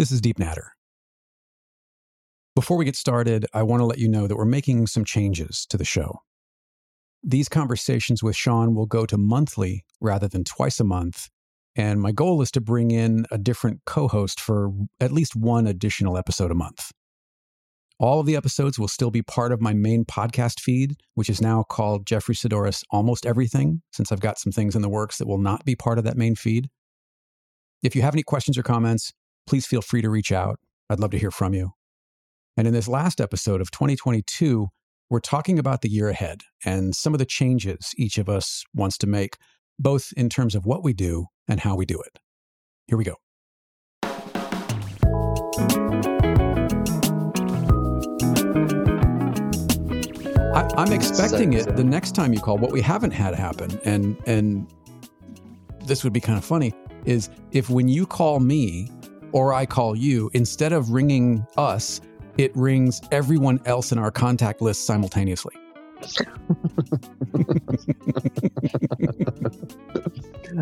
This is Deep Natter. Before we get started, I want to let you know that we're making some changes to the show. These conversations with Sean will go to monthly rather than twice a month. And my goal is to bring in a different co host for at least one additional episode a month. All of the episodes will still be part of my main podcast feed, which is now called Jeffrey Saddoris Almost Everything, since I've got some things in the works that will not be part of that main feed. If you have any questions or comments, please feel free to reach out. I'd love to hear from you. And in this last episode of 2022, we're talking about the year ahead and some of the changes each of us wants to make, both in terms of what we do and how we do it. Here we go. I, am expecting it the next time you call. What we haven't had happen, and and this would be kind of funny, is if when you call me or I call you, instead of ringing us, it rings everyone else in our contact list simultaneously.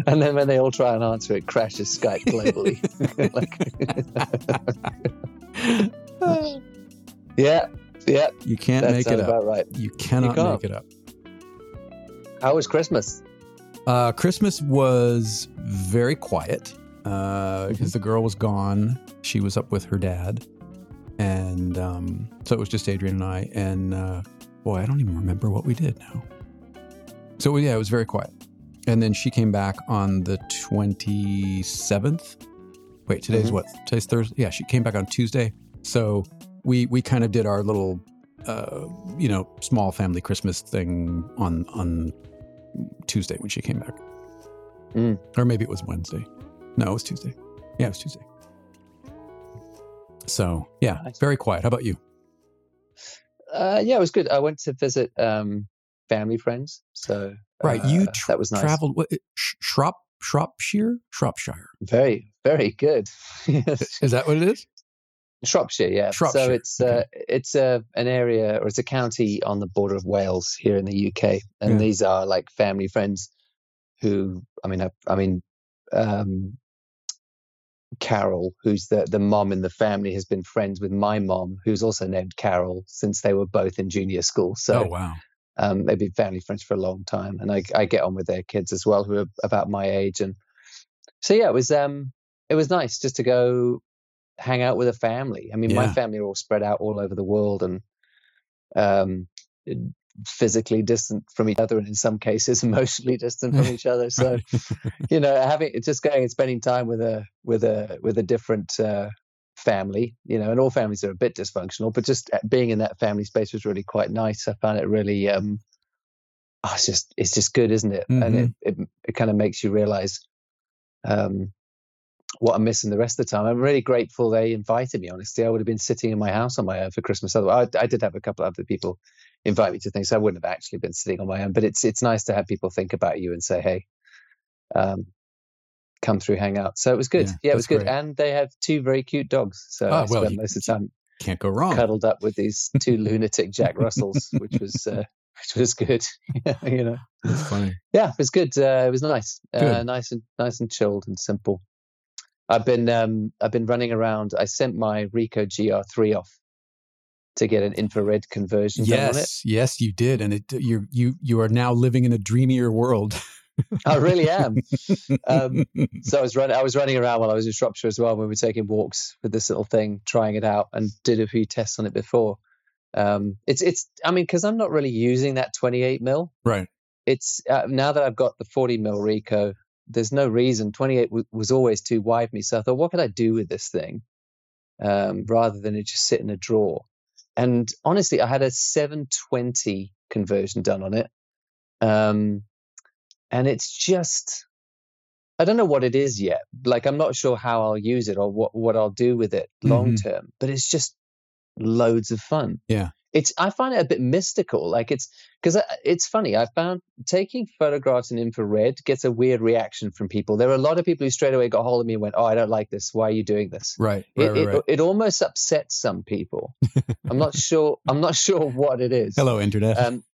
and then when they all try and answer, it crashes Skype globally. yeah, yeah. You can't make it up. right. You cannot you make it up. How was Christmas? Uh, Christmas was very quiet because uh, the girl was gone. She was up with her dad, and um, so it was just Adrian and I. And uh, boy, I don't even remember what we did now. So yeah, it was very quiet. And then she came back on the twenty seventh. Wait, today's mm-hmm. what? Today's Thursday. Yeah, she came back on Tuesday. So we we kind of did our little, uh, you know, small family Christmas thing on on Tuesday when she came back, mm. or maybe it was Wednesday. No, it was Tuesday. Yeah, it was Tuesday. So yeah, very quiet. How about you? Uh, yeah, it was good. I went to visit um, family friends. So right, you tr- uh, that was nice. traveled. What, Shrop, Shropshire, Shropshire. Very, very good. is that what it is? Shropshire, yeah. Shropshire. So it's okay. uh, it's a uh, an area or it's a county on the border of Wales here in the UK, and yeah. these are like family friends who I mean I, I mean um, Carol, who's the the mom in the family, has been friends with my mom, who's also named Carol, since they were both in junior school. So, oh wow, um, they've been family friends for a long time, and I, I get on with their kids as well, who are about my age, and so yeah, it was um it was nice just to go hang out with a family. I mean, yeah. my family are all spread out all over the world, and um, physically distant from each other and in some cases emotionally distant from each other so you know having just going and spending time with a with a with a different uh, family you know and all families are a bit dysfunctional but just uh, being in that family space was really quite nice i found it really um oh, it's just it's just good isn't it mm-hmm. and it, mm-hmm. it, it kind of makes you realize um what I'm missing the rest of the time. I'm really grateful they invited me. Honestly, I would have been sitting in my house on my own for Christmas. Otherwise, I, I did have a couple of other people invite me to things. So I wouldn't have actually been sitting on my own. But it's it's nice to have people think about you and say, hey, um, come through, hang out. So it was good. Yeah, yeah it was good. Great. And they have two very cute dogs. So oh, I well, spent most of the time can't go wrong. Cuddled up with these two lunatic Jack Russells, which was uh, which was good. you know, it's funny. Yeah, it was good. Uh, it was nice, uh, nice and nice and chilled and simple. I've been um, I've been running around. I sent my Ricoh GR3 off to get an infrared conversion. Yes, yes, you did, and it you you you are now living in a dreamier world. I really am. Um, so I was running. I was running around while I was in Shropshire as well. When we were taking walks with this little thing, trying it out, and did a few tests on it before. Um, it's it's. I mean, because I'm not really using that 28 mil. Right. It's uh, now that I've got the 40 mil Ricoh. There's no reason. 28 w- was always too wide for me. So I thought, what could I do with this thing, um, rather than it just sit in a drawer? And honestly, I had a 720 conversion done on it. Um, and it's just, I don't know what it is yet. Like, I'm not sure how I'll use it or what, what I'll do with it long mm-hmm. term, but it's just loads of fun. Yeah it's I find it a bit mystical. Like it's because it's funny. I found taking photographs in infrared gets a weird reaction from people. There are a lot of people who straight away got hold of me and went, "Oh, I don't like this. Why are you doing this?" Right. It, right, right, it, it, almost upsets some people. I'm not sure. I'm not sure what it is. Hello, internet. Um,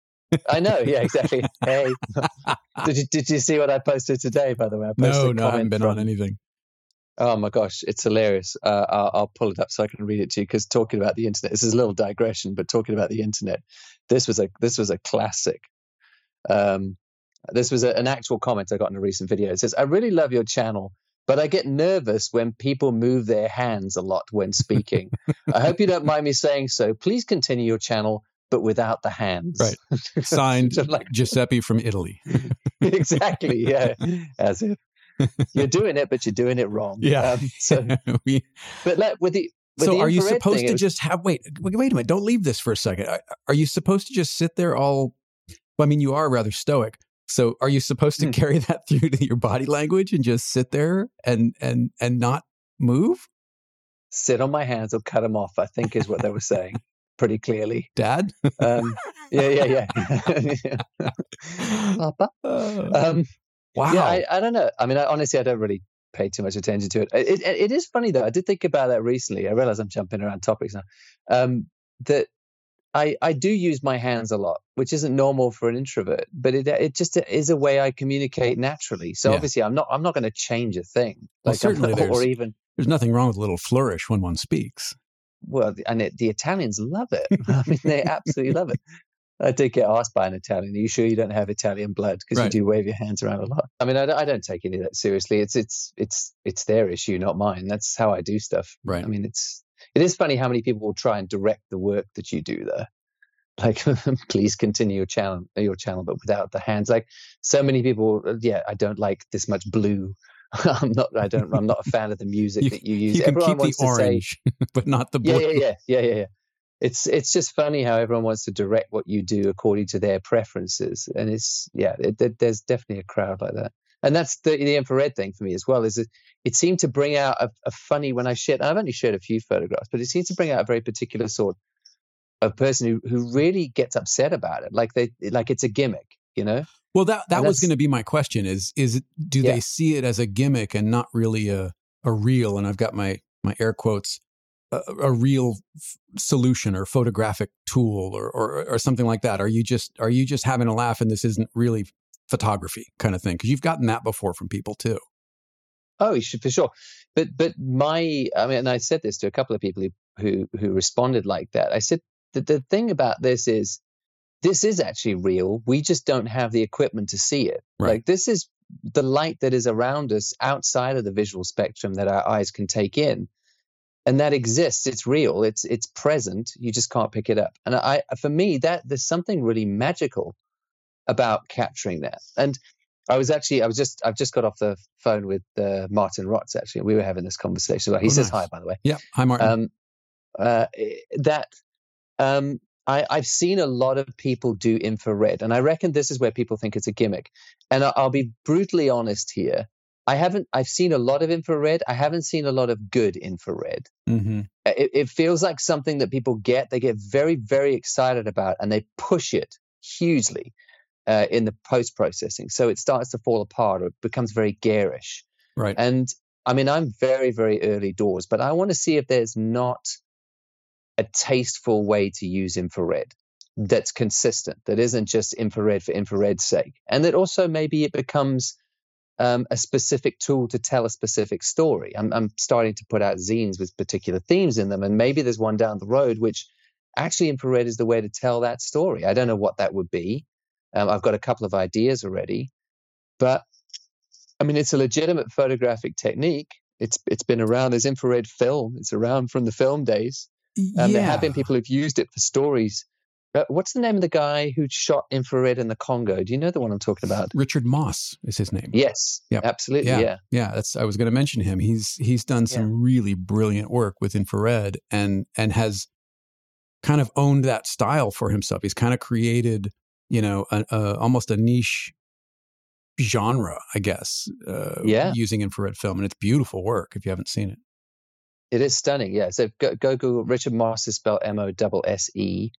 I know. Yeah, exactly. hey, did you did you see what I posted today? By the way, I posted no, no, I haven't been from, on anything. Oh my gosh, it's hilarious. Uh, I'll, I'll, pull it up so I can read it to you because talking about the internet, this is a little digression, but talking about the internet, this was a this was a classic. Um, this was a, an actual comment I got in a recent video. It says, "I really love your channel, but I get nervous when people move their hands a lot when speaking. I hope you don't mind me saying so. Please continue your channel, but without the hands." Right. Signed, like Giuseppe from Italy. exactly. Yeah. As if you're doing it, but you're doing it wrong. Yeah. Um, so, we, but like, with the with so the are you supposed thing, to was, just have wait wait a minute don't leave this for a second are you supposed to just sit there all well, i mean you are rather stoic so are you supposed to hmm. carry that through to your body language and just sit there and and and not move sit on my hands or cut them off i think is what they were saying pretty clearly dad um, yeah yeah yeah Papa. Uh. um, Wow. Yeah, I, I, don't know. I mean, I, honestly, I don't really pay too much attention to it. It, it. it is funny though. I did think about that recently. I realize I'm jumping around topics now. Um, that I I do use my hands a lot, which isn't normal for an introvert, but it it just is a way I communicate naturally. So yeah. obviously, I'm not I'm not going to change a thing. Like well, certainly, or even there's nothing wrong with a little flourish when one speaks. Well, and it, the Italians love it. I mean, they absolutely love it. I did get asked by an Italian, "Are you sure you don't have Italian blood? Because right. you do wave your hands around a lot." I mean, I, I, don't take any of that seriously. It's it's it's it's their issue, not mine. That's how I do stuff. Right. I mean, it's it is funny how many people will try and direct the work that you do there. Like, please continue your channel, your channel, but without the hands. Like, so many people, uh, yeah, I don't like this much blue. I'm not. I don't. I'm not a fan of the music you, that you use. You can Everyone keep the orange, say, but not the blue. Yeah, yeah, yeah, yeah, yeah it's it's just funny how everyone wants to direct what you do according to their preferences, and it's yeah, it, it, there's definitely a crowd like that, and that's the, the infrared thing for me as well. Is it, it seemed to bring out a, a funny when I shared. I've only shared a few photographs, but it seems to bring out a very particular sort of person who who really gets upset about it, like they like it's a gimmick, you know. Well, that that was going to be my question: is is do yeah. they see it as a gimmick and not really a a real? And I've got my my air quotes a, a real f- solution or photographic tool or, or, or something like that? Are you just are you just having a laugh and this isn't really photography kind of thing? Because you've gotten that before from people too. Oh, for sure. But but my I mean, and I said this to a couple of people who who, who responded like that. I said the the thing about this is this is actually real. We just don't have the equipment to see it. Right. Like this is the light that is around us outside of the visual spectrum that our eyes can take in and that exists it's real it's it's present you just can't pick it up and i for me that there's something really magical about capturing that and i was actually i was just i've just got off the phone with uh, martin rotz actually we were having this conversation well he oh, says nice. hi by the way yeah hi martin um, uh, that um, I, have seen a lot of people do infrared, and I reckon this is where people think it's a gimmick. And I'll be brutally honest here. I haven't. I've seen a lot of infrared. I haven't seen a lot of good infrared. Mm-hmm. It, it, feels like something that people get. They get very, very excited about, and they push it hugely uh, in the post processing. So it starts to fall apart, or it becomes very garish. Right. And I mean, I'm very, very early doors, but I want to see if there's not a tasteful way to use infrared that's consistent, that isn't just infrared for infrared's sake, and that also maybe it becomes um, a specific tool to tell a specific story. I'm, I'm starting to put out zines with particular themes in them, and maybe there's one down the road which actually infrared is the way to tell that story. I don't know what that would be. Um, I've got a couple of ideas already, but I mean, it's a legitimate photographic technique. It's it's been around as infrared film. It's around from the film days. Um, yeah. There have been people who've used it for stories uh, what's the name of the guy who shot infrared in the Congo? Do you know the one I'm talking about? Richard Mosse is his name. Yes, yeah, absolutely. Yeah, yeah. yeah that's I was going to mention him. He's he's done some yeah. really brilliant work with infrared and and has kind of owned that style for himself. He's kind of created, you know, a, a, almost a niche genre, I guess. Uh, yeah, using infrared film, and it's beautiful work. If you haven't seen it, it is stunning. Yeah, so go, go Google Richard Mosse is spelled M O S S E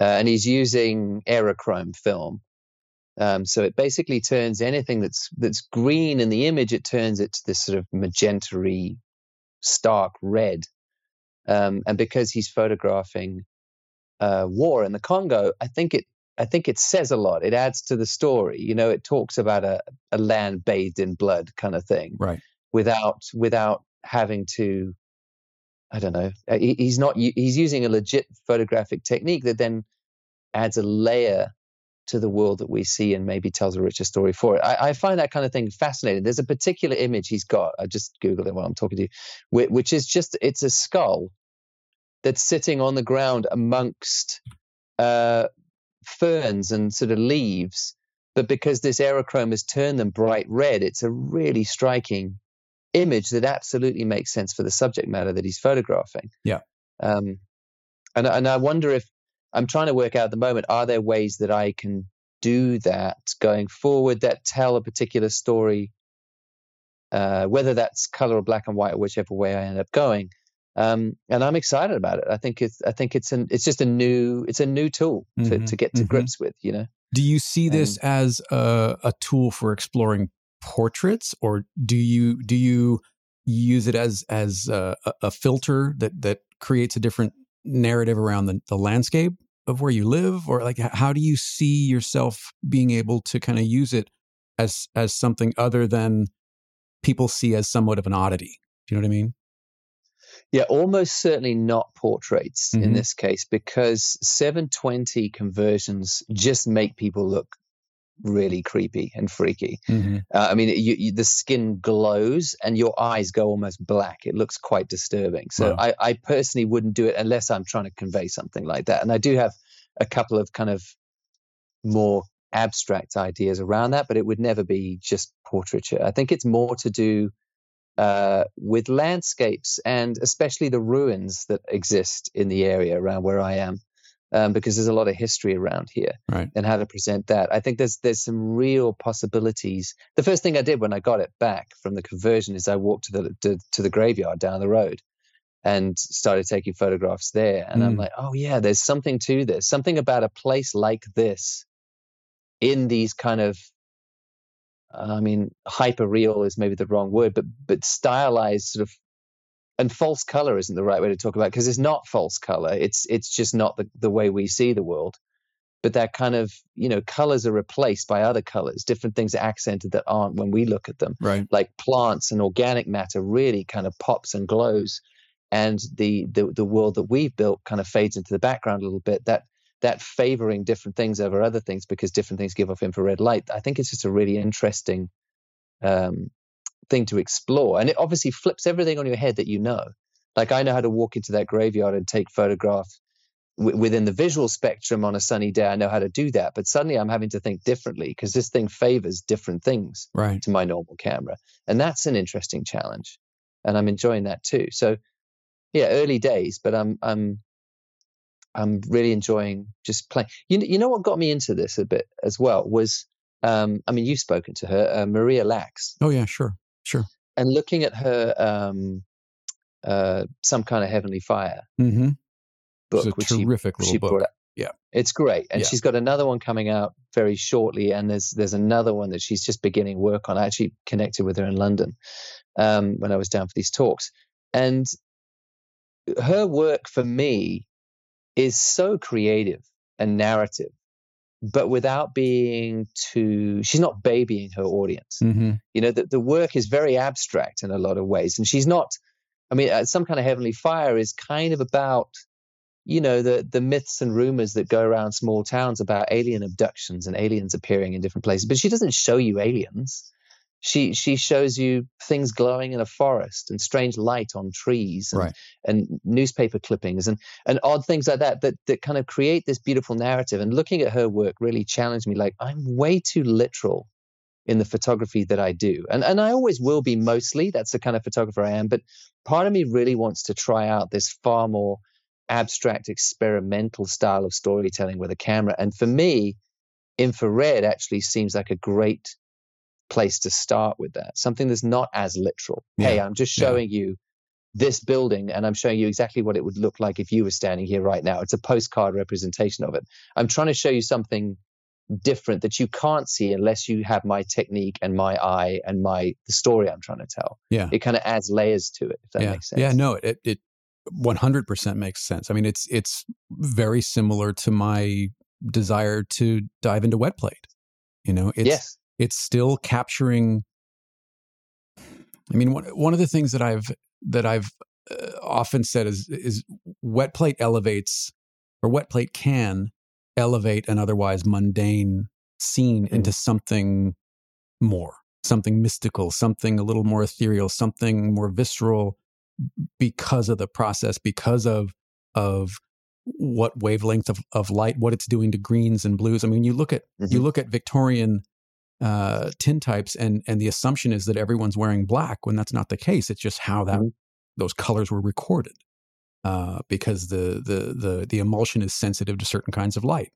uh, and he's using aerochrome film. Um, so it basically turns anything that's that's green in the image, it turns it to this sort of magentary, stark red. Um, and because he's photographing uh, war in the Congo, I think it I think it says a lot. It adds to the story. You know, it talks about a, a land bathed in blood kind of thing, right? Without without having to I don't know. Uh, he's not. He's using a legit photographic technique that then adds a layer to the world that we see and maybe tells a richer story for it. I, I, find that kind of thing fascinating. There's a particular image he's got. I just googled it while I'm talking to you, which is just it's a skull that's sitting on the ground amongst uh, ferns and sort of leaves. But because this aerochrome has turned them bright red, it's a really striking image that absolutely makes sense for the subject matter that he's photographing. Yeah. Um, and and I wonder if I'm trying to work out at the moment are there ways that I can do that going forward that tell a particular story, uh, whether that's color or black and white or whichever way I end up going. Um, and I'm excited about it. I think it's I think it's an it's just a new it's a new tool to, mm-hmm, to get to mm-hmm. grips with. You know. Do you see this as a, a tool for exploring portraits, or do you do you use it as as a, a filter that that creates a different narrative around the, the landscape of where you live, or like how do you see yourself being able to kind of use it as as something other than people see as somewhat of an oddity? Do you know what I mean? Yeah, almost certainly not portraits mm-hmm. in this case because 720 conversions just make people look really creepy and freaky. Mm-hmm. Uh, I mean, you, you, the skin glows and your eyes go almost black. It looks quite disturbing. So wow. I, I, personally wouldn't do it unless I'm trying to convey something like that. And I do have a couple of kind of more abstract ideas around that, but it would never be just portraiture. I think it's more to do uh, with landscapes and especially the ruins that exist in the area around where I am um, because there's a lot of history around here right. and how to present that. I think there's there's some real possibilities. The first thing I did when I got it back from the conversion is I walked to the to, to the graveyard down the road and started taking photographs there. And mm. I'm like, oh yeah, there's something to this. Something about a place like this in these kind of I mean, hyper real is maybe the wrong word, but but stylized sort of and false color isn't the right way to talk about it because it's not false color. It's it's just not the, the way we see the world. But that kind of, you know, colors are replaced by other colors. Different things are accented that aren't when we look at them. Right. Like plants and organic matter really kind of pops and glows. And the the the world that we've built kind of fades into the background a little bit. That that favoring different things over other things because different things give off infrared light. I think it's just a really interesting um, thing to explore. And it obviously flips everything on your head that you know. Like I know how to walk into that graveyard and take photographs w- within the visual spectrum on a sunny day. I know how to do that, but suddenly I'm having to think differently because this thing favors different things right. to my normal camera, and that's an interesting challenge, and I'm enjoying that too. So, yeah, early days, but I'm I'm I'm really enjoying just playing. You you know what got me into this a bit as well was um, I mean, you've spoken to her, uh, Maria Lax. Oh yeah, sure. Sure. And looking at her, um, uh, some kind of heavenly fire mm-hmm. book, it's a which terrific she, little she book. Yeah, it's great, and yeah. she's got another one coming out very shortly, and there's there's another one that she's just beginning work on. I actually connected with her in London um, when I was down for these talks, and her work for me is so creative and narrative but without being too she's not babying her audience mm-hmm. you know the, the work is very abstract in a lot of ways and she's not i mean uh, some kind of heavenly fire is kind of about you know the the myths and rumors that go around small towns about alien abductions and aliens appearing in different places but she doesn't show you aliens she she shows you things glowing in a forest and strange light on trees and, right. and newspaper clippings and and odd things like that that that kind of create this beautiful narrative. And looking at her work really challenged me like i'm way too literal in the photography that i do. And and i always will be mostly that's the kind of photographer i am but part of me really wants to try out this far more abstract experimental style of storytelling with a camera. And for me infrared actually seems like a great place to start with that. Something that's not as literal. Yeah. Hey, I'm just showing yeah. you this building and I'm showing you exactly what it would look like if you were standing here right now. It's a postcard representation of it. I'm trying to show you something different that you can't see unless you have my technique and my eye and my the story I'm trying to tell. Yeah. It kind of adds layers to it, if that yeah. makes sense. Yeah, no, it it 100% makes sense. I mean, it's it's very similar to my desire to dive into wet plate. You know, it's yes it's still capturing. I mean, one, one of the things that I've that I've uh, often said is is wet plate elevates or wet plate can elevate an otherwise mundane scene mm. into something more, something mystical, something a little more ethereal, something more visceral because of the process, because of of what wavelength of, of light, what it's doing to greens and blues. I mean, you look at mm-hmm. you look at Victorian uh, tintypes, and and the assumption is that everyone's wearing black when that's not the case. It's just how that mm-hmm. those colors were recorded, uh, because the the the the emulsion is sensitive to certain kinds of light.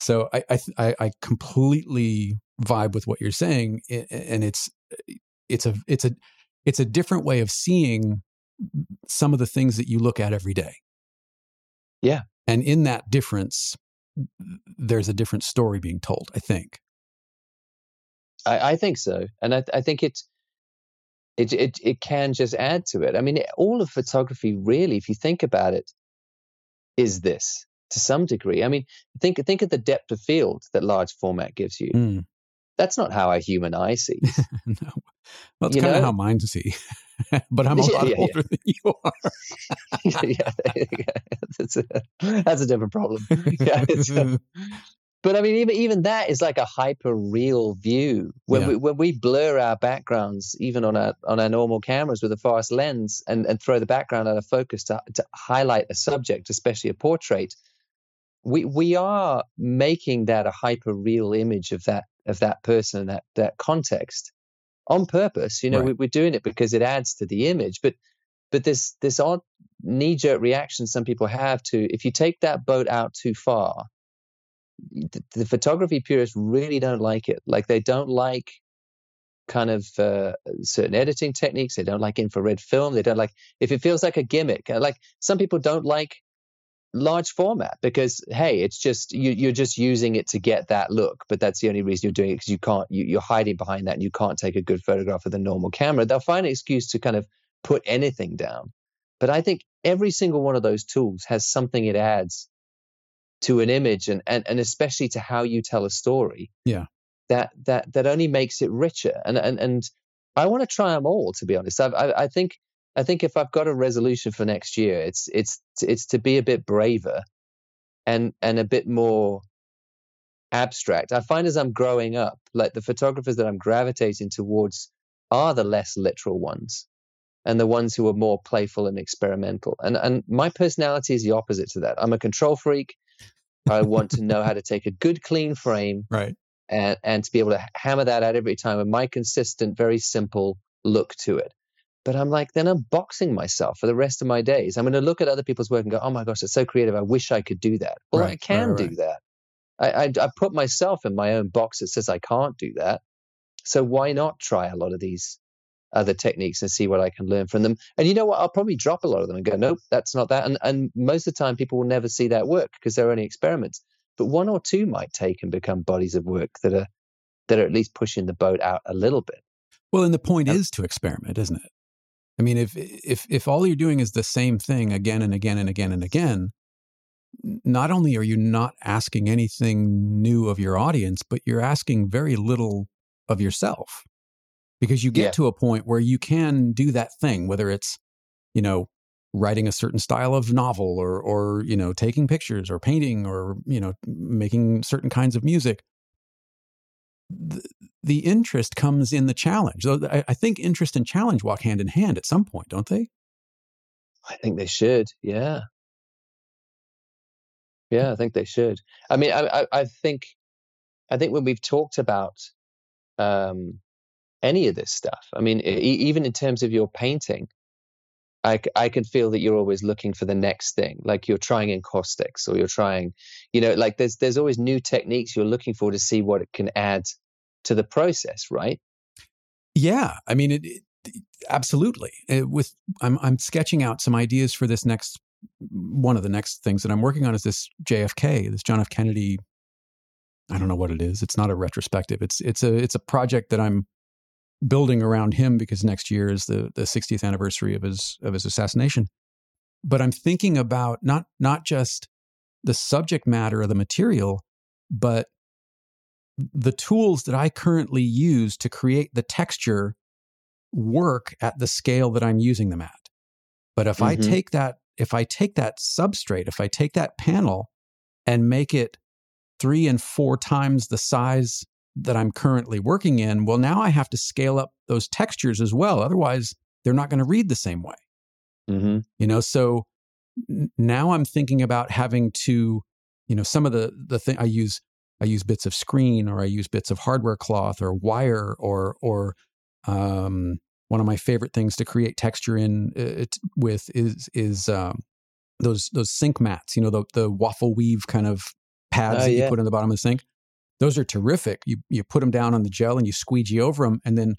So I I, I completely vibe with what you're saying, and it's it's a it's a it's a different way of seeing some of the things that you look at every day. Yeah, and in that difference, there's a different story being told. I think. I, I think so, and I, I think it, it it it can just add to it. I mean, all of photography, really, if you think about it, is this to some degree. I mean, think think of the depth of field that large format gives you. Mm. That's not how a human eye sees. no, well, it's kind of how mine see. but I'm a lot yeah, older yeah. than you are. yeah, that's a, that's a different problem. Yeah, uh, but I mean, even even that is like a hyper real view. When yeah. we when we blur our backgrounds, even on our on our normal cameras with a fast lens, and and throw the background out of focus to to highlight a subject, especially a portrait, we we are making that a hyper real image of that of that person, that that context, on purpose. You know, right. we, are doing it because it adds to the image. But but this this odd knee jerk reaction some people have to if you take that boat out too far the, the photography purists really don't like it. Like they don't like kind of uh, certain editing techniques. They don't like infrared film. They don't like if it feels like a gimmick. Uh, like some people don't like large format because hey, it's just you, you're just using it to get that look. But that's the only reason you're doing it because you can't. You, you're hiding behind that, and you can't take a good photograph with a normal camera. They'll find an excuse to kind of put anything down. But I think every single one of those tools has something it adds to an image and, and, and especially to how you tell a story. Yeah. That, that, that only makes it richer. And, and, and I want to try them all, to be honest. I, I, I think, I think if I've got a resolution for next year, it's, it's, it's to be a bit braver and, and a bit more abstract. I find as I'm growing up, like the photographers that I'm gravitating towards are the less literal ones and the ones who are more playful and experimental. And and my personality is the opposite to that. I'm a control freak. I want to know how to take a good, clean frame, right, and and to be able to hammer that out every time with my consistent, very simple look to it. But I'm like, then I'm boxing myself for the rest of my days. I'm going to look at other people's work and go, oh my gosh, it's so creative. I wish I could do that. Well, right, I can right, right. do that. I, I, I put myself in my own box that says I can't do that. So why not try a lot of these other techniques and see what I can learn from them. And you know what? I'll probably drop a lot of them and go, nope, that's not that. And and most of the time, people will never see that work because they're only experiments. But one or two might take and become bodies of work that are that are at least pushing the boat out a little bit. Well, and the point is to experiment, isn't it? I mean, if if if all you're doing is the same thing again and again and again and again, not only are you not asking anything new of your audience, but you're asking very little of yourself because you get yeah. to a point where you can do that thing, whether it's, you know, writing a certain style of novel or, or, you know, taking pictures or painting or, you know, making certain kinds of music. The, the interest comes in the challenge. So I, I think interest and challenge walk hand in hand at some point, don't they? I think they should. Yeah. Yeah, I think they should. I mean, I, I, I think, I think when we've talked about um, any of this stuff. I mean, e- even in terms of your painting, I, I can feel that you're always looking for the next thing, like you're trying encaustics or you're trying, you know, like there's there's always new techniques you're looking for to see what it can add to the process, right? Yeah, I mean, it, it absolutely. It, with I'm I'm sketching out some ideas for this next one of the next things that I'm working on is this JFK, this John F. Kennedy. I don't know what it is. It's not a retrospective. It's it's a it's a project that I'm building around him because next year is the the 60th anniversary of his of his assassination. But I'm thinking about not not just the subject matter of the material, but the tools that I currently use to create the texture work at the scale that I'm using them at. But if mm-hmm. I take that, if I take that substrate, if I take that panel and make it three and four times the size that I'm currently working in, well, now I have to scale up those textures as well. Otherwise, they're not going to read the same way. Mm-hmm. You know, so n- now I'm thinking about having to, you know, some of the the thing I use I use bits of screen or I use bits of hardware cloth or wire or or um, one of my favorite things to create texture in uh, it with is is um, those those sink mats. You know, the the waffle weave kind of pads oh, that yeah. you put in the bottom of the sink. Those are terrific. You you put them down on the gel and you squeegee over them, and then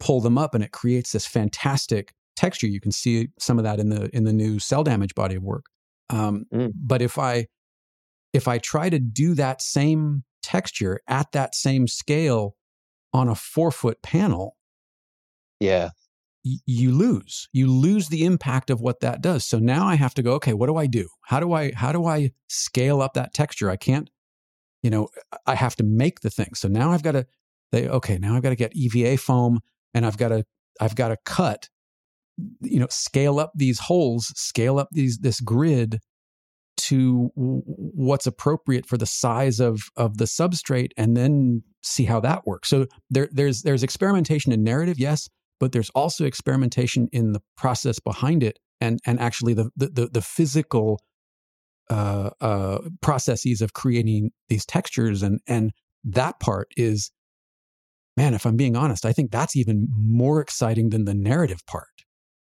pull them up, and it creates this fantastic texture. You can see some of that in the in the new cell damage body of work. Um, mm. But if I if I try to do that same texture at that same scale on a four foot panel, yeah, y- you lose. You lose the impact of what that does. So now I have to go. Okay, what do I do? How do I how do I scale up that texture? I can't. You know, I have to make the thing. So now I've got to they, okay, now I've got to get EVA foam and I've got to I've got to cut you know scale up these holes scale up these this grid to what's appropriate for the size of of the substrate and then see how that works so there there's there's experimentation in narrative yes but there's also experimentation in the process behind it and and actually the the the, physical uh, uh, processes of creating these textures and and that part is man if i'm being honest i think that's even more exciting than the narrative part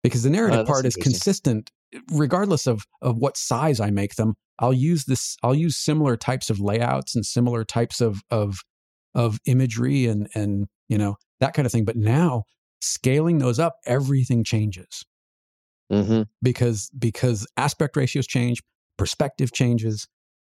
because the narrative uh, part is consistent regardless of of what size I make them. I'll use this. I'll use similar types of layouts and similar types of of of imagery and and you know that kind of thing. But now scaling those up, everything changes mm-hmm. because because aspect ratios change, perspective changes.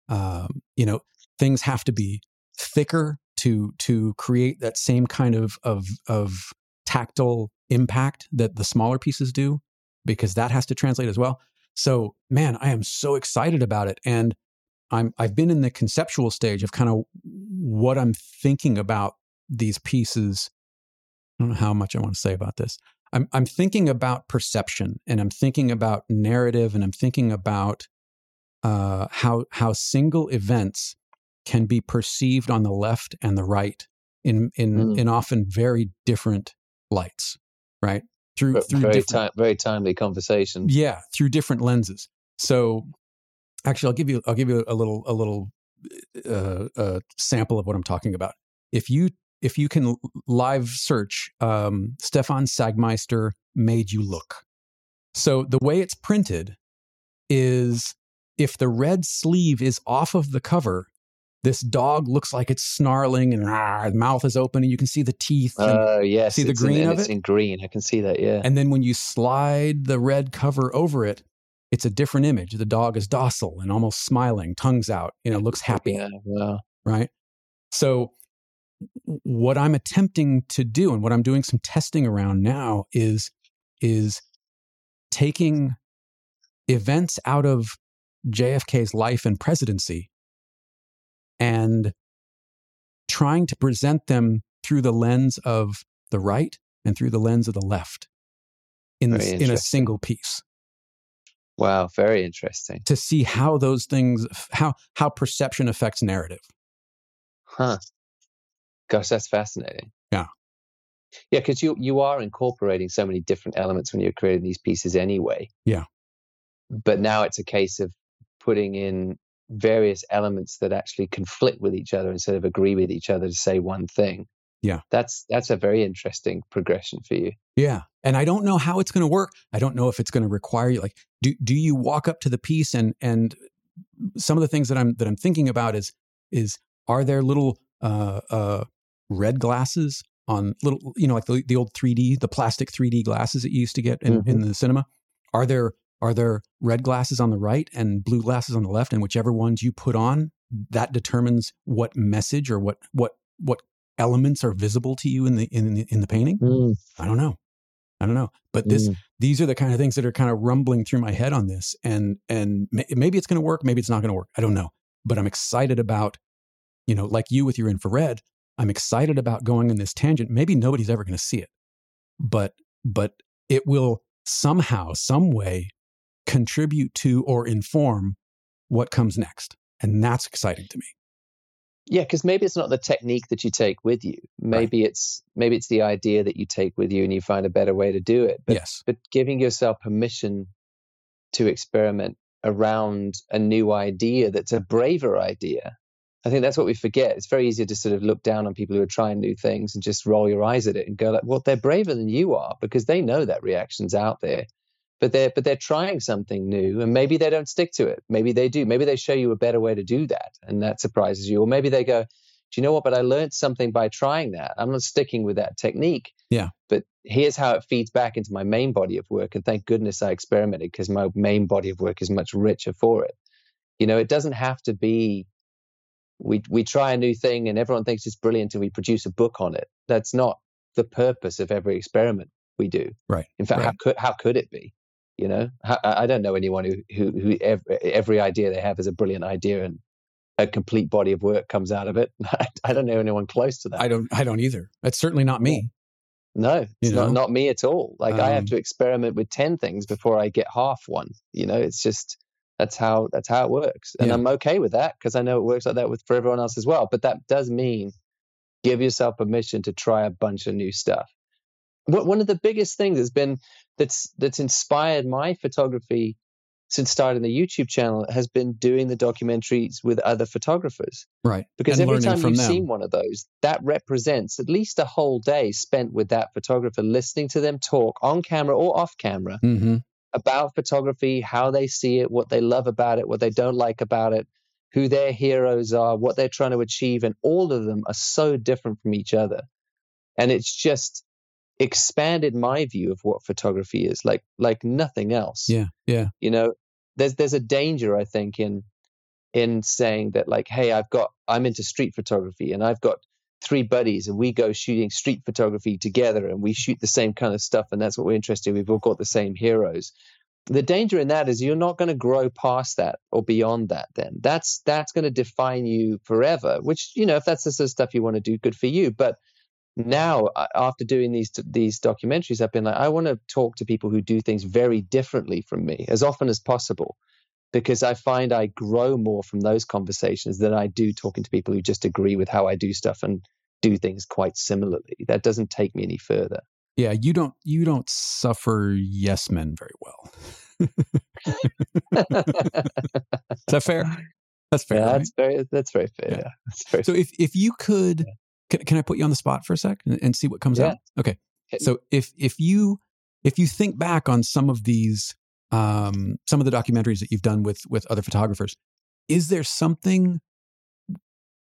Um, you know, things have to be thicker to to create that same kind of of of tactile impact that the smaller pieces do because that has to translate as well. So, man, I am so excited about it and I'm I've been in the conceptual stage of kind of what I'm thinking about these pieces. I don't know how much I want to say about this. I'm I'm thinking about perception and I'm thinking about narrative and I'm thinking about uh, how how single events can be perceived on the left and the right in in mm. in often very different lights right? Through through very time, very timely conversation. Yeah, through different lenses. So, actually, I'll give you I'll give you a little a little uh, uh, sample of what I'm talking about. If you if you can live search um, Stefan Sagmeister made you look. So the way it's printed is if the red sleeve is off of the cover, this dog looks like it's snarling and ah, mouth is open and you can see the teeth. Oh, uh, yes. See the green in, of it's in green. I can see that, yeah. And then when you slide the red cover over it, it's a different image. The dog is docile and almost smiling, tongues out, you know, looks happy. Yeah, wow. Right? So what I'm attempting to do and what I'm doing some testing around now is is taking events out of JFK's life and presidency and trying to present them through the lens of the right and through the lens of the left in, in a single piece. Wow, very interesting. To see how those things, how how perception affects narrative. Huh. Gosh, that's fascinating. Yeah. Yeah, because you you are incorporating so many different elements when you're creating these pieces anyway. Yeah. But now it's a case of putting in various elements that actually conflict with each other instead of agree with each other to say one thing. Yeah. That's that's a very interesting progression for you. Yeah. And I don't know how it's going to work. I don't know if it's going to require you like do do you walk up to the piece and and some of the things that I'm that I'm thinking about is is are there little uh uh red glasses on little you know like the, the old 3D the plastic 3D glasses that you used to get in, mm-hmm. in the cinema? Are there are there red glasses on the right and blue glasses on the left? And whichever ones you put on, that determines what message or what what what elements are visible to you in the in the, in the painting. Mm. I don't know. I don't know. But this mm. these are the kind of things that are kind of rumbling through my head on this, and and maybe it's going to work, maybe it's not going to work. I don't know. But I'm excited about, you know, like you with your infrared. I'm excited about going in this tangent. Maybe nobody's ever going to see it, but but it will somehow, some way contribute to or inform what comes next. And that's exciting to me. Yeah, because maybe it's not the technique that you take with you. Maybe right. it's maybe it's the idea that you take with you and you find a better way to do it. But, yes. But giving yourself permission to experiment around a new idea that's a braver idea. I think that's what we forget. It's very easy to sort of look down on people who are trying new things and just roll your eyes at it and go like, "Well, they're braver than you are because they know that reaction's out there." But they're but they're trying something new and maybe they don't stick to it. Maybe they do. Maybe they show you a better way to do that and that surprises you. Or maybe they go, do you know what? But I learned something by trying that. I'm not sticking with that technique. Yeah. But here's how it feeds back into my main body of work. And thank goodness I experimented because my main body of work is much richer for it. You know, it doesn't have to be we we try a new thing and everyone thinks it's brilliant and we produce a book on it. That's not the purpose of every experiment we do. Right. In fact, right. how could how could it be? You know, I don't know anyone who who, who every, every idea they have is a brilliant idea and a complete body of work comes out of it. I don't know anyone close to that. I don't. I don't either. It's certainly not me. No, it's not not me at all. Like um, I have um to experiment with ten things before I get half one. You know, it's just that's how that's how it works, and yeah. I'm okay with that because I know it works like that with for everyone else as well. But that does mean give yourself permission to try a bunch of new stuff. One of the biggest things has been that's that's inspired my photography since starting the YouTube channel has been doing the documentaries with other photographers. Right. Because and every time you've them. seen one of those, that represents at least a whole day spent with that photographer, listening to them talk on camera or off camera mm-hmm. about photography, how they see it, what they love about it, what they don't like about it, who their heroes are, what they're trying to achieve. And all of them are so different from each other. And it's just expanded my view of what photography is like like nothing else. Yeah yeah. You know there's there's a danger I think in in saying that like hey I've got I'm into street photography and I've got three buddies and we go shooting street photography together and we shoot the same kind of stuff and that's what we're interested in. We've all got the same heroes. The danger in that is you're not going to grow past that or beyond that then. That's that's going to define you forever which you know if that's the sort of stuff you want to do good for you. But now uh, after doing these these documentaries i've been like i want to talk to people who do things very differently from me as often as possible because i find i grow more from those conversations than i do talking to people who just agree with how i do stuff and do things quite similarly that doesn't take me any further yeah you don't you don't suffer yes men very well is that fair that's fair yeah, right? that's very that's very fair yeah. yeah. That's very so if if you could can, can I put you on the spot for a sec and, and see what comes yeah. out? Okay. So if if you if you think back on some of these um, some of the documentaries that you've done with with other photographers, is there something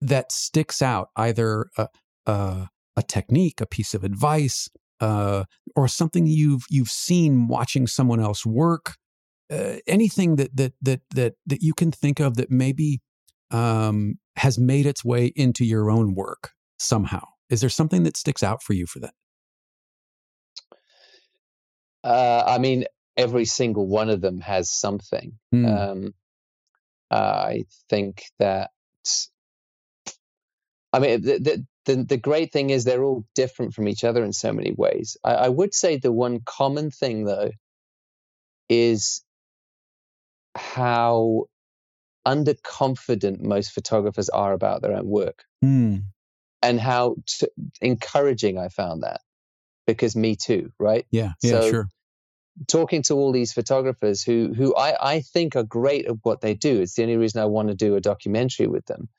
that sticks out, either a, a, a technique, a piece of advice, uh, or something you've you've seen watching someone else work? Uh, anything that that that that that you can think of that maybe um, has made its way into your own work somehow. Is there something that sticks out for you for that? Uh, I mean, every single one of them has something. Mm. Um, I think that. I mean, the, the, the the great thing is they're all different from each other in so many ways. I, I would say the one common thing though is how underconfident most photographers are about their own work. Mm and how t- encouraging I found that because me too, right? Yeah, yeah, so, sure. Talking to all these photographers who who I, I think are great at what they do. It's the only reason I want to do a documentary with them.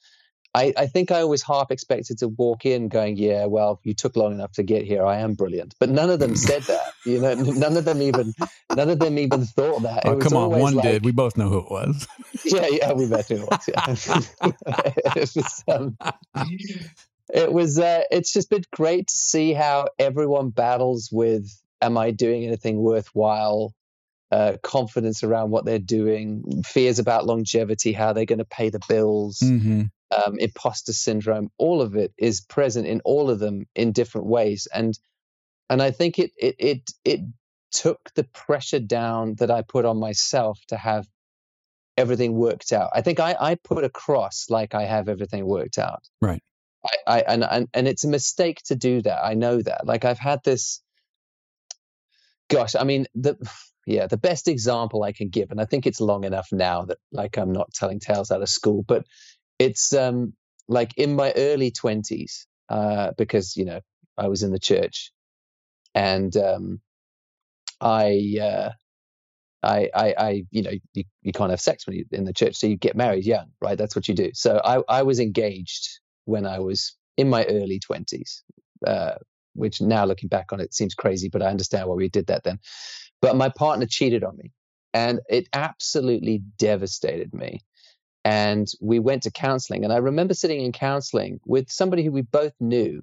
I, I think I always half expected to walk in going, yeah, well, you took long enough to get here. I am brilliant, but none of them said that. You know, none of them even, none of them even thought that. Oh, come on, one like, did. We both know who it was. yeah, yeah, we both knew it was. Yeah. it was um, it was uh, it's just been great to see how everyone battles with am i doing anything worthwhile? Uh, confidence around what they're doing fears about longevity how they're going to pay the bills mm-hmm. um, imposter syndrome all of it is present in all of them in different ways and and i think it it it, it took the pressure down that i put on myself to have everything worked out. I think i i put across like i have everything worked out. Right I, I and, and and it's a mistake to do that. I know that. Like I've had this gosh, I mean, the yeah, the best example I can give, and I think it's long enough now that like I'm not telling tales out of school, but it's um like in my early twenties, uh, because you know I was in the church, and um, I, uh, I, I, I, you know, you, you can't have sex when you're in the church, so you get married young, right? That's what you do. So I, I was engaged when I was in my early twenties, uh, which now looking back on it seems crazy, but I understand why we did that then. But my partner cheated on me, and it absolutely devastated me. And we went to counseling, and I remember sitting in counseling with somebody who we both knew,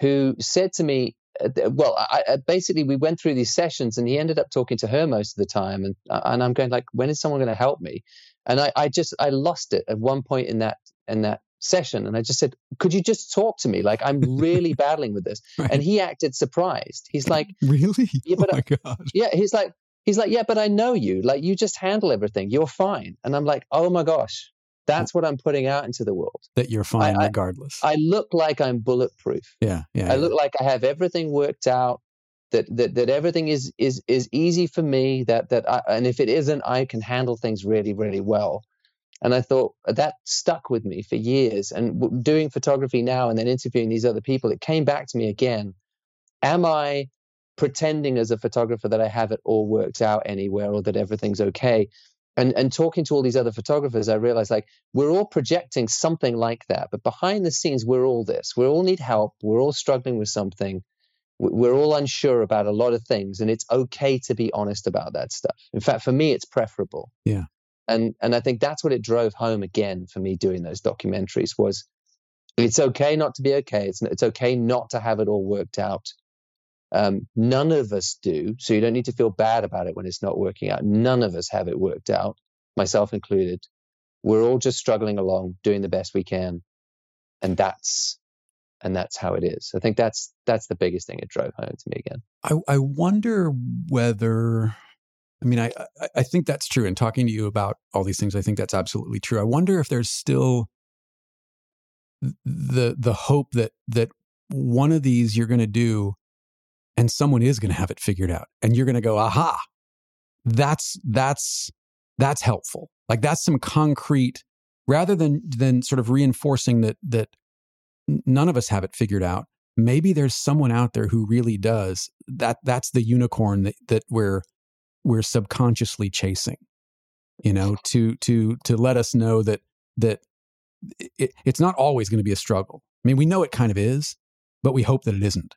who said to me, uh, well, I, I, basically we went through these sessions, and he ended up talking to her most of the time, and uh, and I'm going like, when is someone going to help me? And I, I just I lost it at one point in that in that session, and I just said, could you just talk to me? Like I'm really battling with this, right. and he acted surprised. He's like, really? Yeah, oh but oh my God. yeah, he's like. He's like, yeah, but I know you. Like, you just handle everything. You're fine. And I'm like, oh my gosh, that's what I'm putting out into the world. That you're fine I, regardless. I, I, look like I'm bulletproof. Yeah, yeah. I yeah. look like I have everything worked out. That that that everything is is is easy for me. That that I, and if it isn't, I can handle things really really well. And I thought that stuck with me for years. And doing photography now and then interviewing these other people, it came back to me again. Am I pretending as a photographer that I have it all worked out anywhere or that everything's okay? and and talking to all these other photographers i realized like we're all projecting something like that. But behind the scenes we're all this. We all need help. We're all struggling with something. We're all unsure about a lot of things and it's okay to be honest about that stuff. In fact for me it's preferable. Yeah and and i think that's what it drove home again for me doing those documentaries was it's okay not to be okay it's it's okay not to have it all worked out um, none of us do. So you don't need to feel bad about it when it's not working out. None of us have it worked out, myself included. We're all just struggling along, doing the best we can. And that's and that's how it is. I think that's that's the biggest thing it drove home to me again. I, I wonder whether I mean I I think that's true. And talking to you about all these things, I think that's absolutely true. I wonder if there's still the the hope that that one of these you're going to do and someone is going to have it figured out and you're going to go aha that's that's that's helpful like that's some concrete rather than than sort of reinforcing that that none of us have it figured out maybe there's someone out there who really does that that's the unicorn that that we're we're subconsciously chasing you know to to to let us know that that it, it's not always going to be a struggle i mean we know it kind of is but we hope that it isn't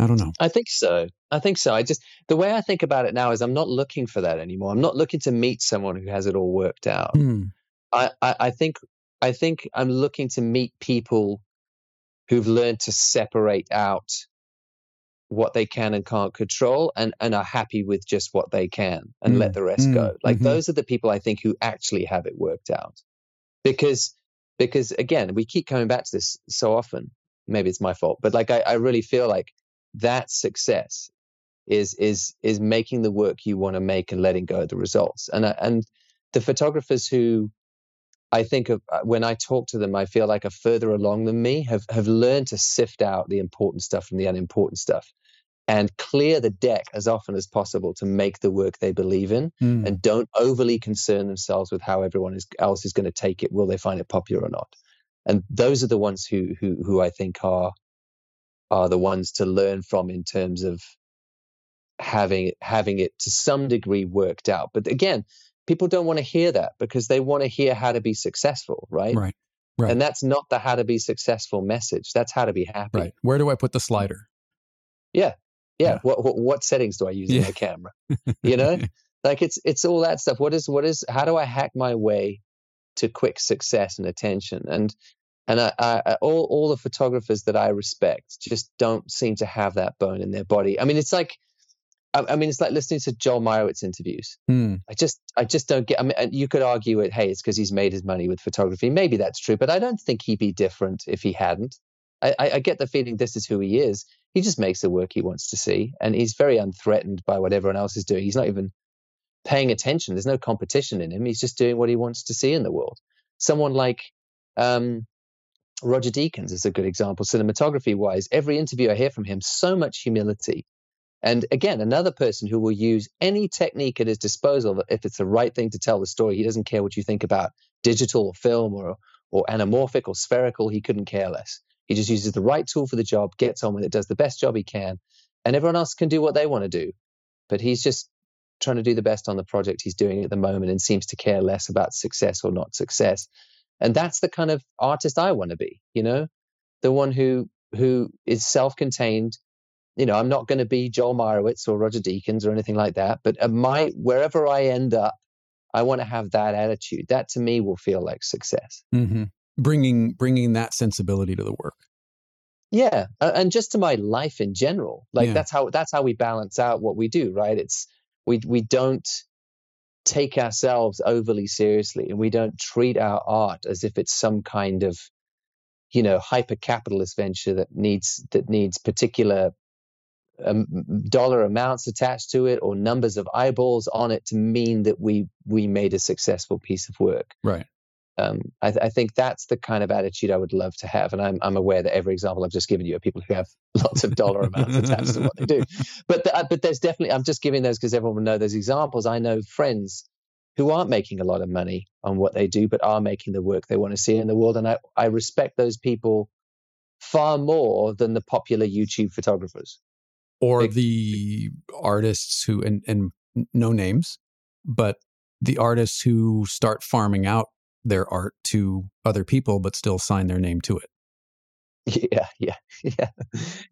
I don't know. I think so. I think so. I just the way I think about it now is I'm not looking for that anymore. I'm not looking to meet someone who has it all worked out. Mm. I, I, I think I think I'm looking to meet people who've learned to separate out what they can and can't control and, and are happy with just what they can and mm. let the rest mm. go. Like mm-hmm. those are the people I think who actually have it worked out. Because because again, we keep coming back to this so often. Maybe it's my fault, but like I, I really feel like that success is is is making the work you want to make and letting go of the results. And uh, and the photographers who I think of uh, when I talk to them, I feel like are further along than me have have learned to sift out the important stuff from the unimportant stuff and clear the deck as often as possible to make the work they believe in mm. and don't overly concern themselves with how everyone is, else is going to take it will they find it popular or not and those are the ones who who who I think are are the ones to learn from in terms of having having it to some degree worked out. But again, people don't want to hear that because they want to hear how to be successful, right? Right. Right. And that's not the how to be successful message. That's how to be happy. Right. Where do I put the slider? Yeah. Yeah. yeah. What, what, what settings do I use yeah. in my camera? You know, like it's it's all that stuff. What is what is how do I hack my way to quick success and attention? And and I, I, all all the photographers that I respect just don't seem to have that bone in their body. I mean, it's like, I, I mean, it's like listening to Joel Meyerowitz interviews. Mm. I just, I just don't get. I mean, you could argue it. Hey, it's because he's made his money with photography. Maybe that's true, but I don't think he'd be different if he hadn't. I, I, I get the feeling this is who he is. He just makes the work he wants to see, and he's very unthreatened by what everyone else is doing. He's not even paying attention. There's no competition in him. He's just doing what he wants to see in the world. Someone like um, Roger Deakins is a good example, cinematography wise. Every interview I hear from him, so much humility. And again, another person who will use any technique at his disposal if it's the right thing to tell the story. He doesn't care what you think about digital or film or, or anamorphic or spherical. He couldn't care less. He just uses the right tool for the job, gets on with it, does the best job he can, and everyone else can do what they want to do. But he's just trying to do the best on the project he's doing at the moment and seems to care less about success or not success. And that's the kind of artist I want to be, you know, the one who who is self-contained. You know, I'm not going to be Joel Meyerowitz or Roger Deakins or anything like that. But my wherever I end up, I want to have that attitude. That to me will feel like success. Mm-hmm. Bringing bringing that sensibility to the work. Yeah, and just to my life in general. Like yeah. that's how that's how we balance out what we do, right? It's we we don't take ourselves overly seriously and we don't treat our art as if it's some kind of you know hyper capitalist venture that needs that needs particular um, dollar amounts attached to it or numbers of eyeballs on it to mean that we we made a successful piece of work right um, I, th- I, think that's the kind of attitude I would love to have. And I'm, I'm aware that every example I've just given you are people who have lots of dollar amounts attached to what they do. But, the, uh, but there's definitely, I'm just giving those because everyone will know those examples. I know friends who aren't making a lot of money on what they do, but are making the work they want to see in the world. And I, I respect those people far more than the popular YouTube photographers. Or the artists who, and, and no names, but the artists who start farming out their art to other people, but still sign their name to it. Yeah, yeah, yeah,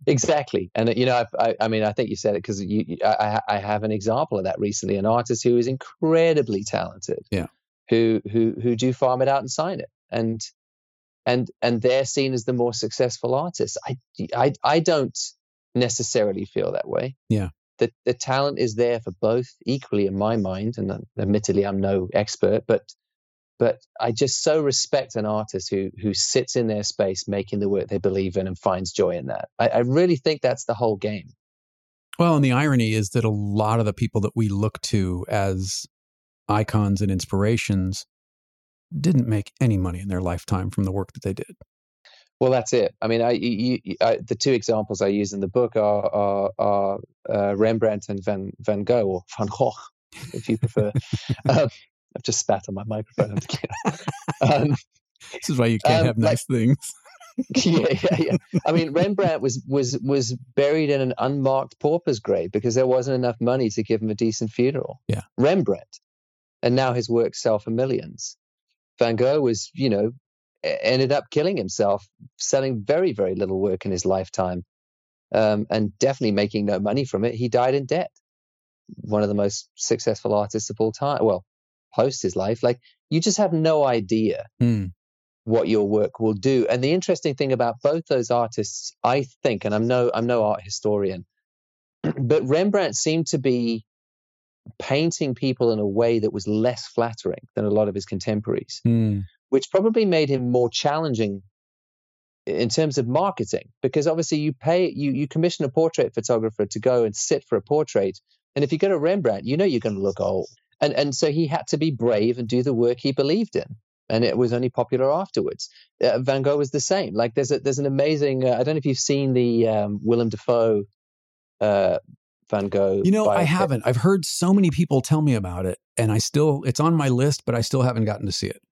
exactly. And uh, you know, I, I mean, I think you said it because you, I, I have an example of that recently. An artist who is incredibly talented, yeah, who who who do farm it out and sign it, and and and they're seen as the more successful artists. I I I don't necessarily feel that way. Yeah, the the talent is there for both equally in my mind, and uh, admittedly, I'm no expert, but but I just so respect an artist who who sits in their space making the work they believe in and finds joy in that. I, I really think that's the whole game. Well, and the irony is that a lot of the people that we look to as icons and inspirations didn't make any money in their lifetime from the work that they did. Well, that's it. I mean, I, you, I, the two examples I use in the book are, are, are uh, Rembrandt and Van Van Gogh or Van Gogh, if you prefer. um, I've just spat on my microphone. um, this is why you can't um, have nice like, things. yeah, yeah, yeah. I mean, Rembrandt was was was buried in an unmarked pauper's grave because there wasn't enough money to give him a decent funeral. Yeah, Rembrandt, and now his works sell for millions. Van Gogh was, you know, ended up killing himself, selling very very little work in his lifetime, um, and definitely making no money from it. He died in debt. One of the most successful artists of all time. Well, post his life. Like you just have no idea mm. what your work will do. And the interesting thing about both those artists, I think, and I'm no I'm no art historian, but Rembrandt seemed to be painting people in a way that was less flattering than a lot of his contemporaries, mm. Which probably made him more challenging in terms of marketing because obviously you pay you you commission a portrait photographer to go and sit for a portrait and if you go to Rembrandt you know you're going to look old. And and so he had to be brave and do the work he believed in and it was only popular afterwards. Uh, van gogh was the same. Like there's a there's an amazing uh, i don't know if you've seen the um, willem dafoe uh, van gogh you know i haven't. I've heard so many people tell me about it and i still it's on my list but i still haven't gotten to see it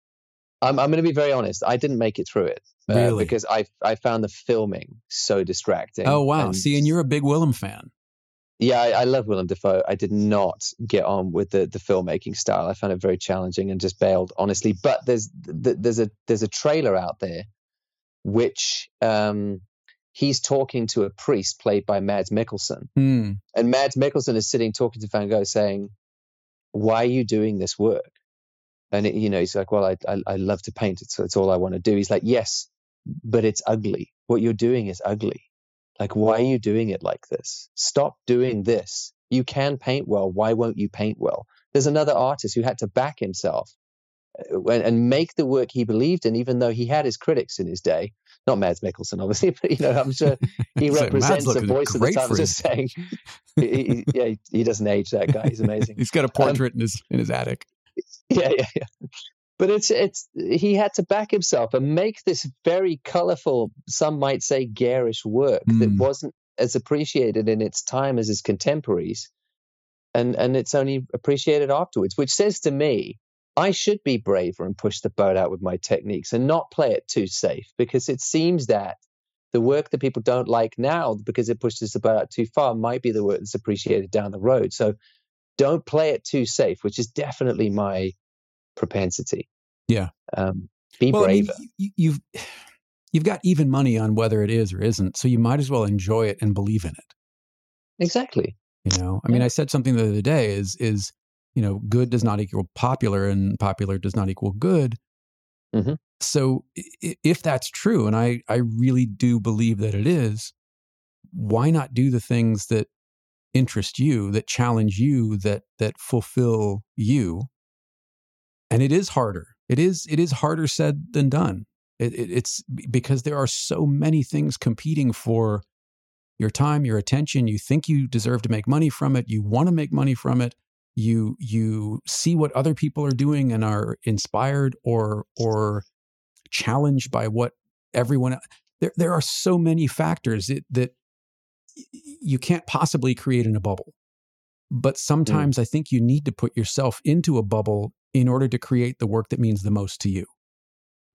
i'm, I'm going to be very honest i didn't make it through it uh, really? because i i found the filming so distracting oh wow and, see and you're a big willem fan yeah, I, I, love Willem Dafoe. I did not get on with the the filmmaking style. I found it very challenging and just bailed, honestly. But there's there's a there's a trailer out there, which um, he's talking to a priest played by Mads Mikkelsen, mm. and Mads Mikkelsen is sitting talking to Van Gogh, saying, "Why are you doing this work?" And it, you know, he's like, "Well, I, I I love to paint. It's it's all I want to do." He's like, "Yes, but it's ugly. What you're doing is ugly." Like, why are you doing it like this? Stop doing this. You can paint well. Why won't you paint well? There's another artist who had to back himself uh, and, make the work he believed in, even though he had his critics in his day. Not Mads Mikkelsen, obviously, but you know, I'm sure he represents a voice of the time. I'm just saying, he, he, yeah, he doesn't age. That guy, he's amazing. he's got a um, portrait um, in his in his attic. Yeah, yeah, yeah. but it's it's he had to back himself and make this very colorful, some might say garish work mm. that hmm. wasn't as appreciated in its time as his contemporaries, and and it's only appreciated afterwards, which says to me. I should be braver and push the boat out with my techniques and not play it too safe because it seems that the work that people don't like now because it pushes the boat out too far might be the work that's appreciated down the road. So don't play it too safe, which is definitely my propensity. Yeah. Um, be well, braver. I mean, you, you've you've got even money on whether it is or isn't, so you might as well enjoy it and believe in it. Exactly. You know, I mean, I said something the other day is is you know, good does not equal popular, and popular does not equal good. Mm-hmm. So, if that's true, and I I really do believe that it is, why not do the things that interest you, that challenge you, that that fulfill you, and it is harder. It is it is harder said than done. It, it, it's because there are so many things competing for your time, your attention. You think you deserve to make money from it. You want to make money from it. You you see what other people are doing and are inspired or or challenged by what everyone. There there are so many factors that, that you can't possibly create in a bubble. But mm. sometimes mm. I think you need to put yourself into a bubble in order to create the work that means the most to you.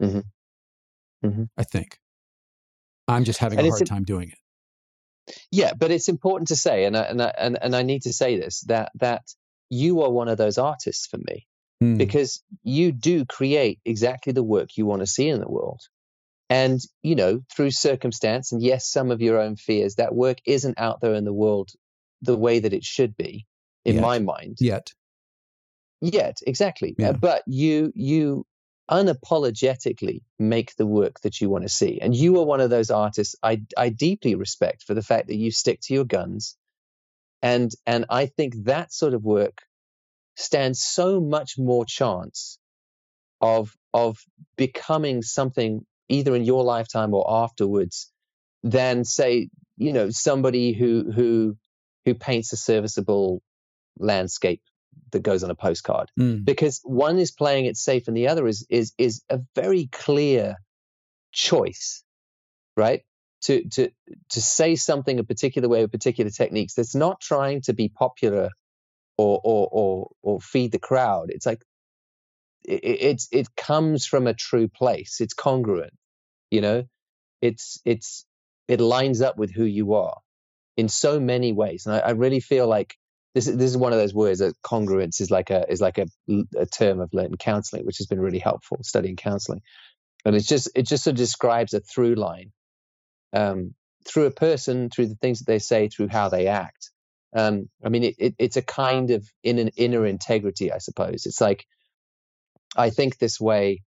Mm-hmm. Mm-hmm. I think. I'm just having and a hard time doing it. Yeah, but it's important to say, and I, and I, and and I need to say this that that you are one of those artists for me mm. because you do create exactly the work you want to see in the world. And, you know, through circumstance and yes, some of your own fears, that work isn't out there in the world the way that it should be, in Yet. my mind. Yet. Yet, exactly. Yeah. Uh, but you you unapologetically make the work that you want to see. And you are one of those artists I I deeply respect for the fact that you stick to your guns. And and I think that sort of work stands so much more chance of of becoming something either in your lifetime or afterwards than say you know somebody who who who paints a serviceable landscape that goes on a postcard. Mm. because one is playing it safe and the other is is is a very clear choice right? To to to say something a particular way with particular techniques that's not trying to be popular or or or, or feed the crowd. It's like it, it's it comes from a true place. It's congruent you know? It's it's it lines up with who you are in so many ways. And i, I really feel like this is this is one of those words that congruence is like a is like a, a term I've learned in counseling, which has been really helpful studying counseling. And it's just it just sort of describes a through line um, through a person, through the things that they say, through how they act. Um, I mean, it, it, it's a kind of in an inner integrity, I suppose. It's like I think this way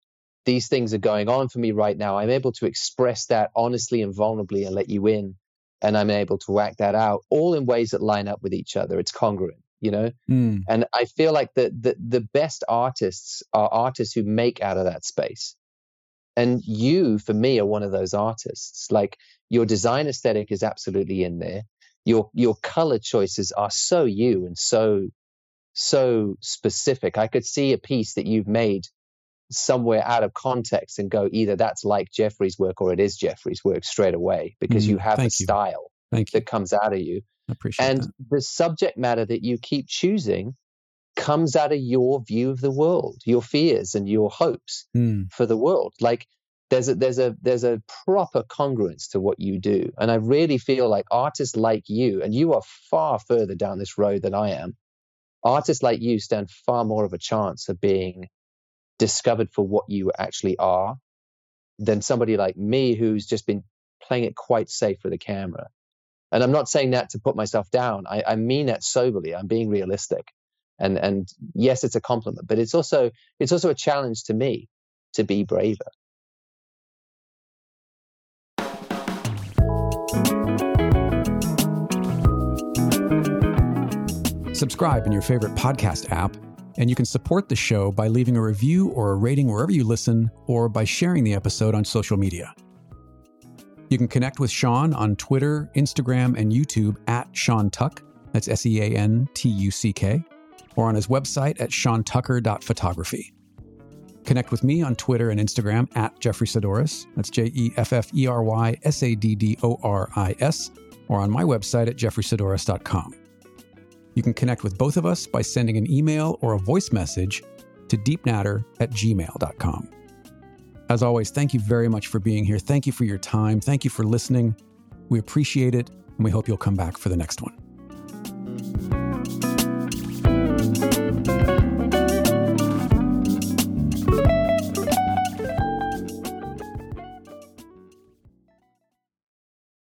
these things are going on for me right now. I'm able to express that honestly and vulnerably and let you in. And I'm able to act that out all in ways that line up with each other. It's congruent, you know? Mm. And I feel like the, the, the best artists are artists who make out of that space. And you, for me, are one of those artists. Like your design aesthetic is absolutely in there. Your your color choices are so you and so so specific. I could see a piece that you've made somewhere out of context and go either that's like Jeffery's work or it is Jeffery's work straight away because mm, you have a style that comes out of you. I appreciate and that. the subject matter that you keep choosing comes out of your view of the world, your fears and your hopes mm. for the world. Like there's a there's a there's a proper congruence to what you do. And I really feel like artists like you, and you are far further down this road than I am, artists like you stand far more of a chance of being discovered for what you actually are than somebody like me who's just been playing it quite safe with a camera. And I'm not saying that to put myself down. I, I mean that soberly. I'm being realistic. And and yes, it's a compliment, but it's also it's also a challenge to me to be braver. Subscribe in your favorite podcast app and you can support the show by leaving a review or a rating wherever you listen, or by sharing the episode on social media. You can connect with Sean on Twitter, Instagram, and YouTube at Sean Tuck. That's S E A N T U C K. Or on his website at seantucker.photography. Connect with me on Twitter and Instagram at Jeffery Saddoris. That's J E F F E R Y S A D D O R I S, or on my website at jefferysaddoris.com. You can connect with both of us by sending an email or a voice message to deepnatter at gmail.com. As always, thank you very much for being here. Thank you for your time. Thank you for listening. We appreciate it, and we hope you'll come back for the next one.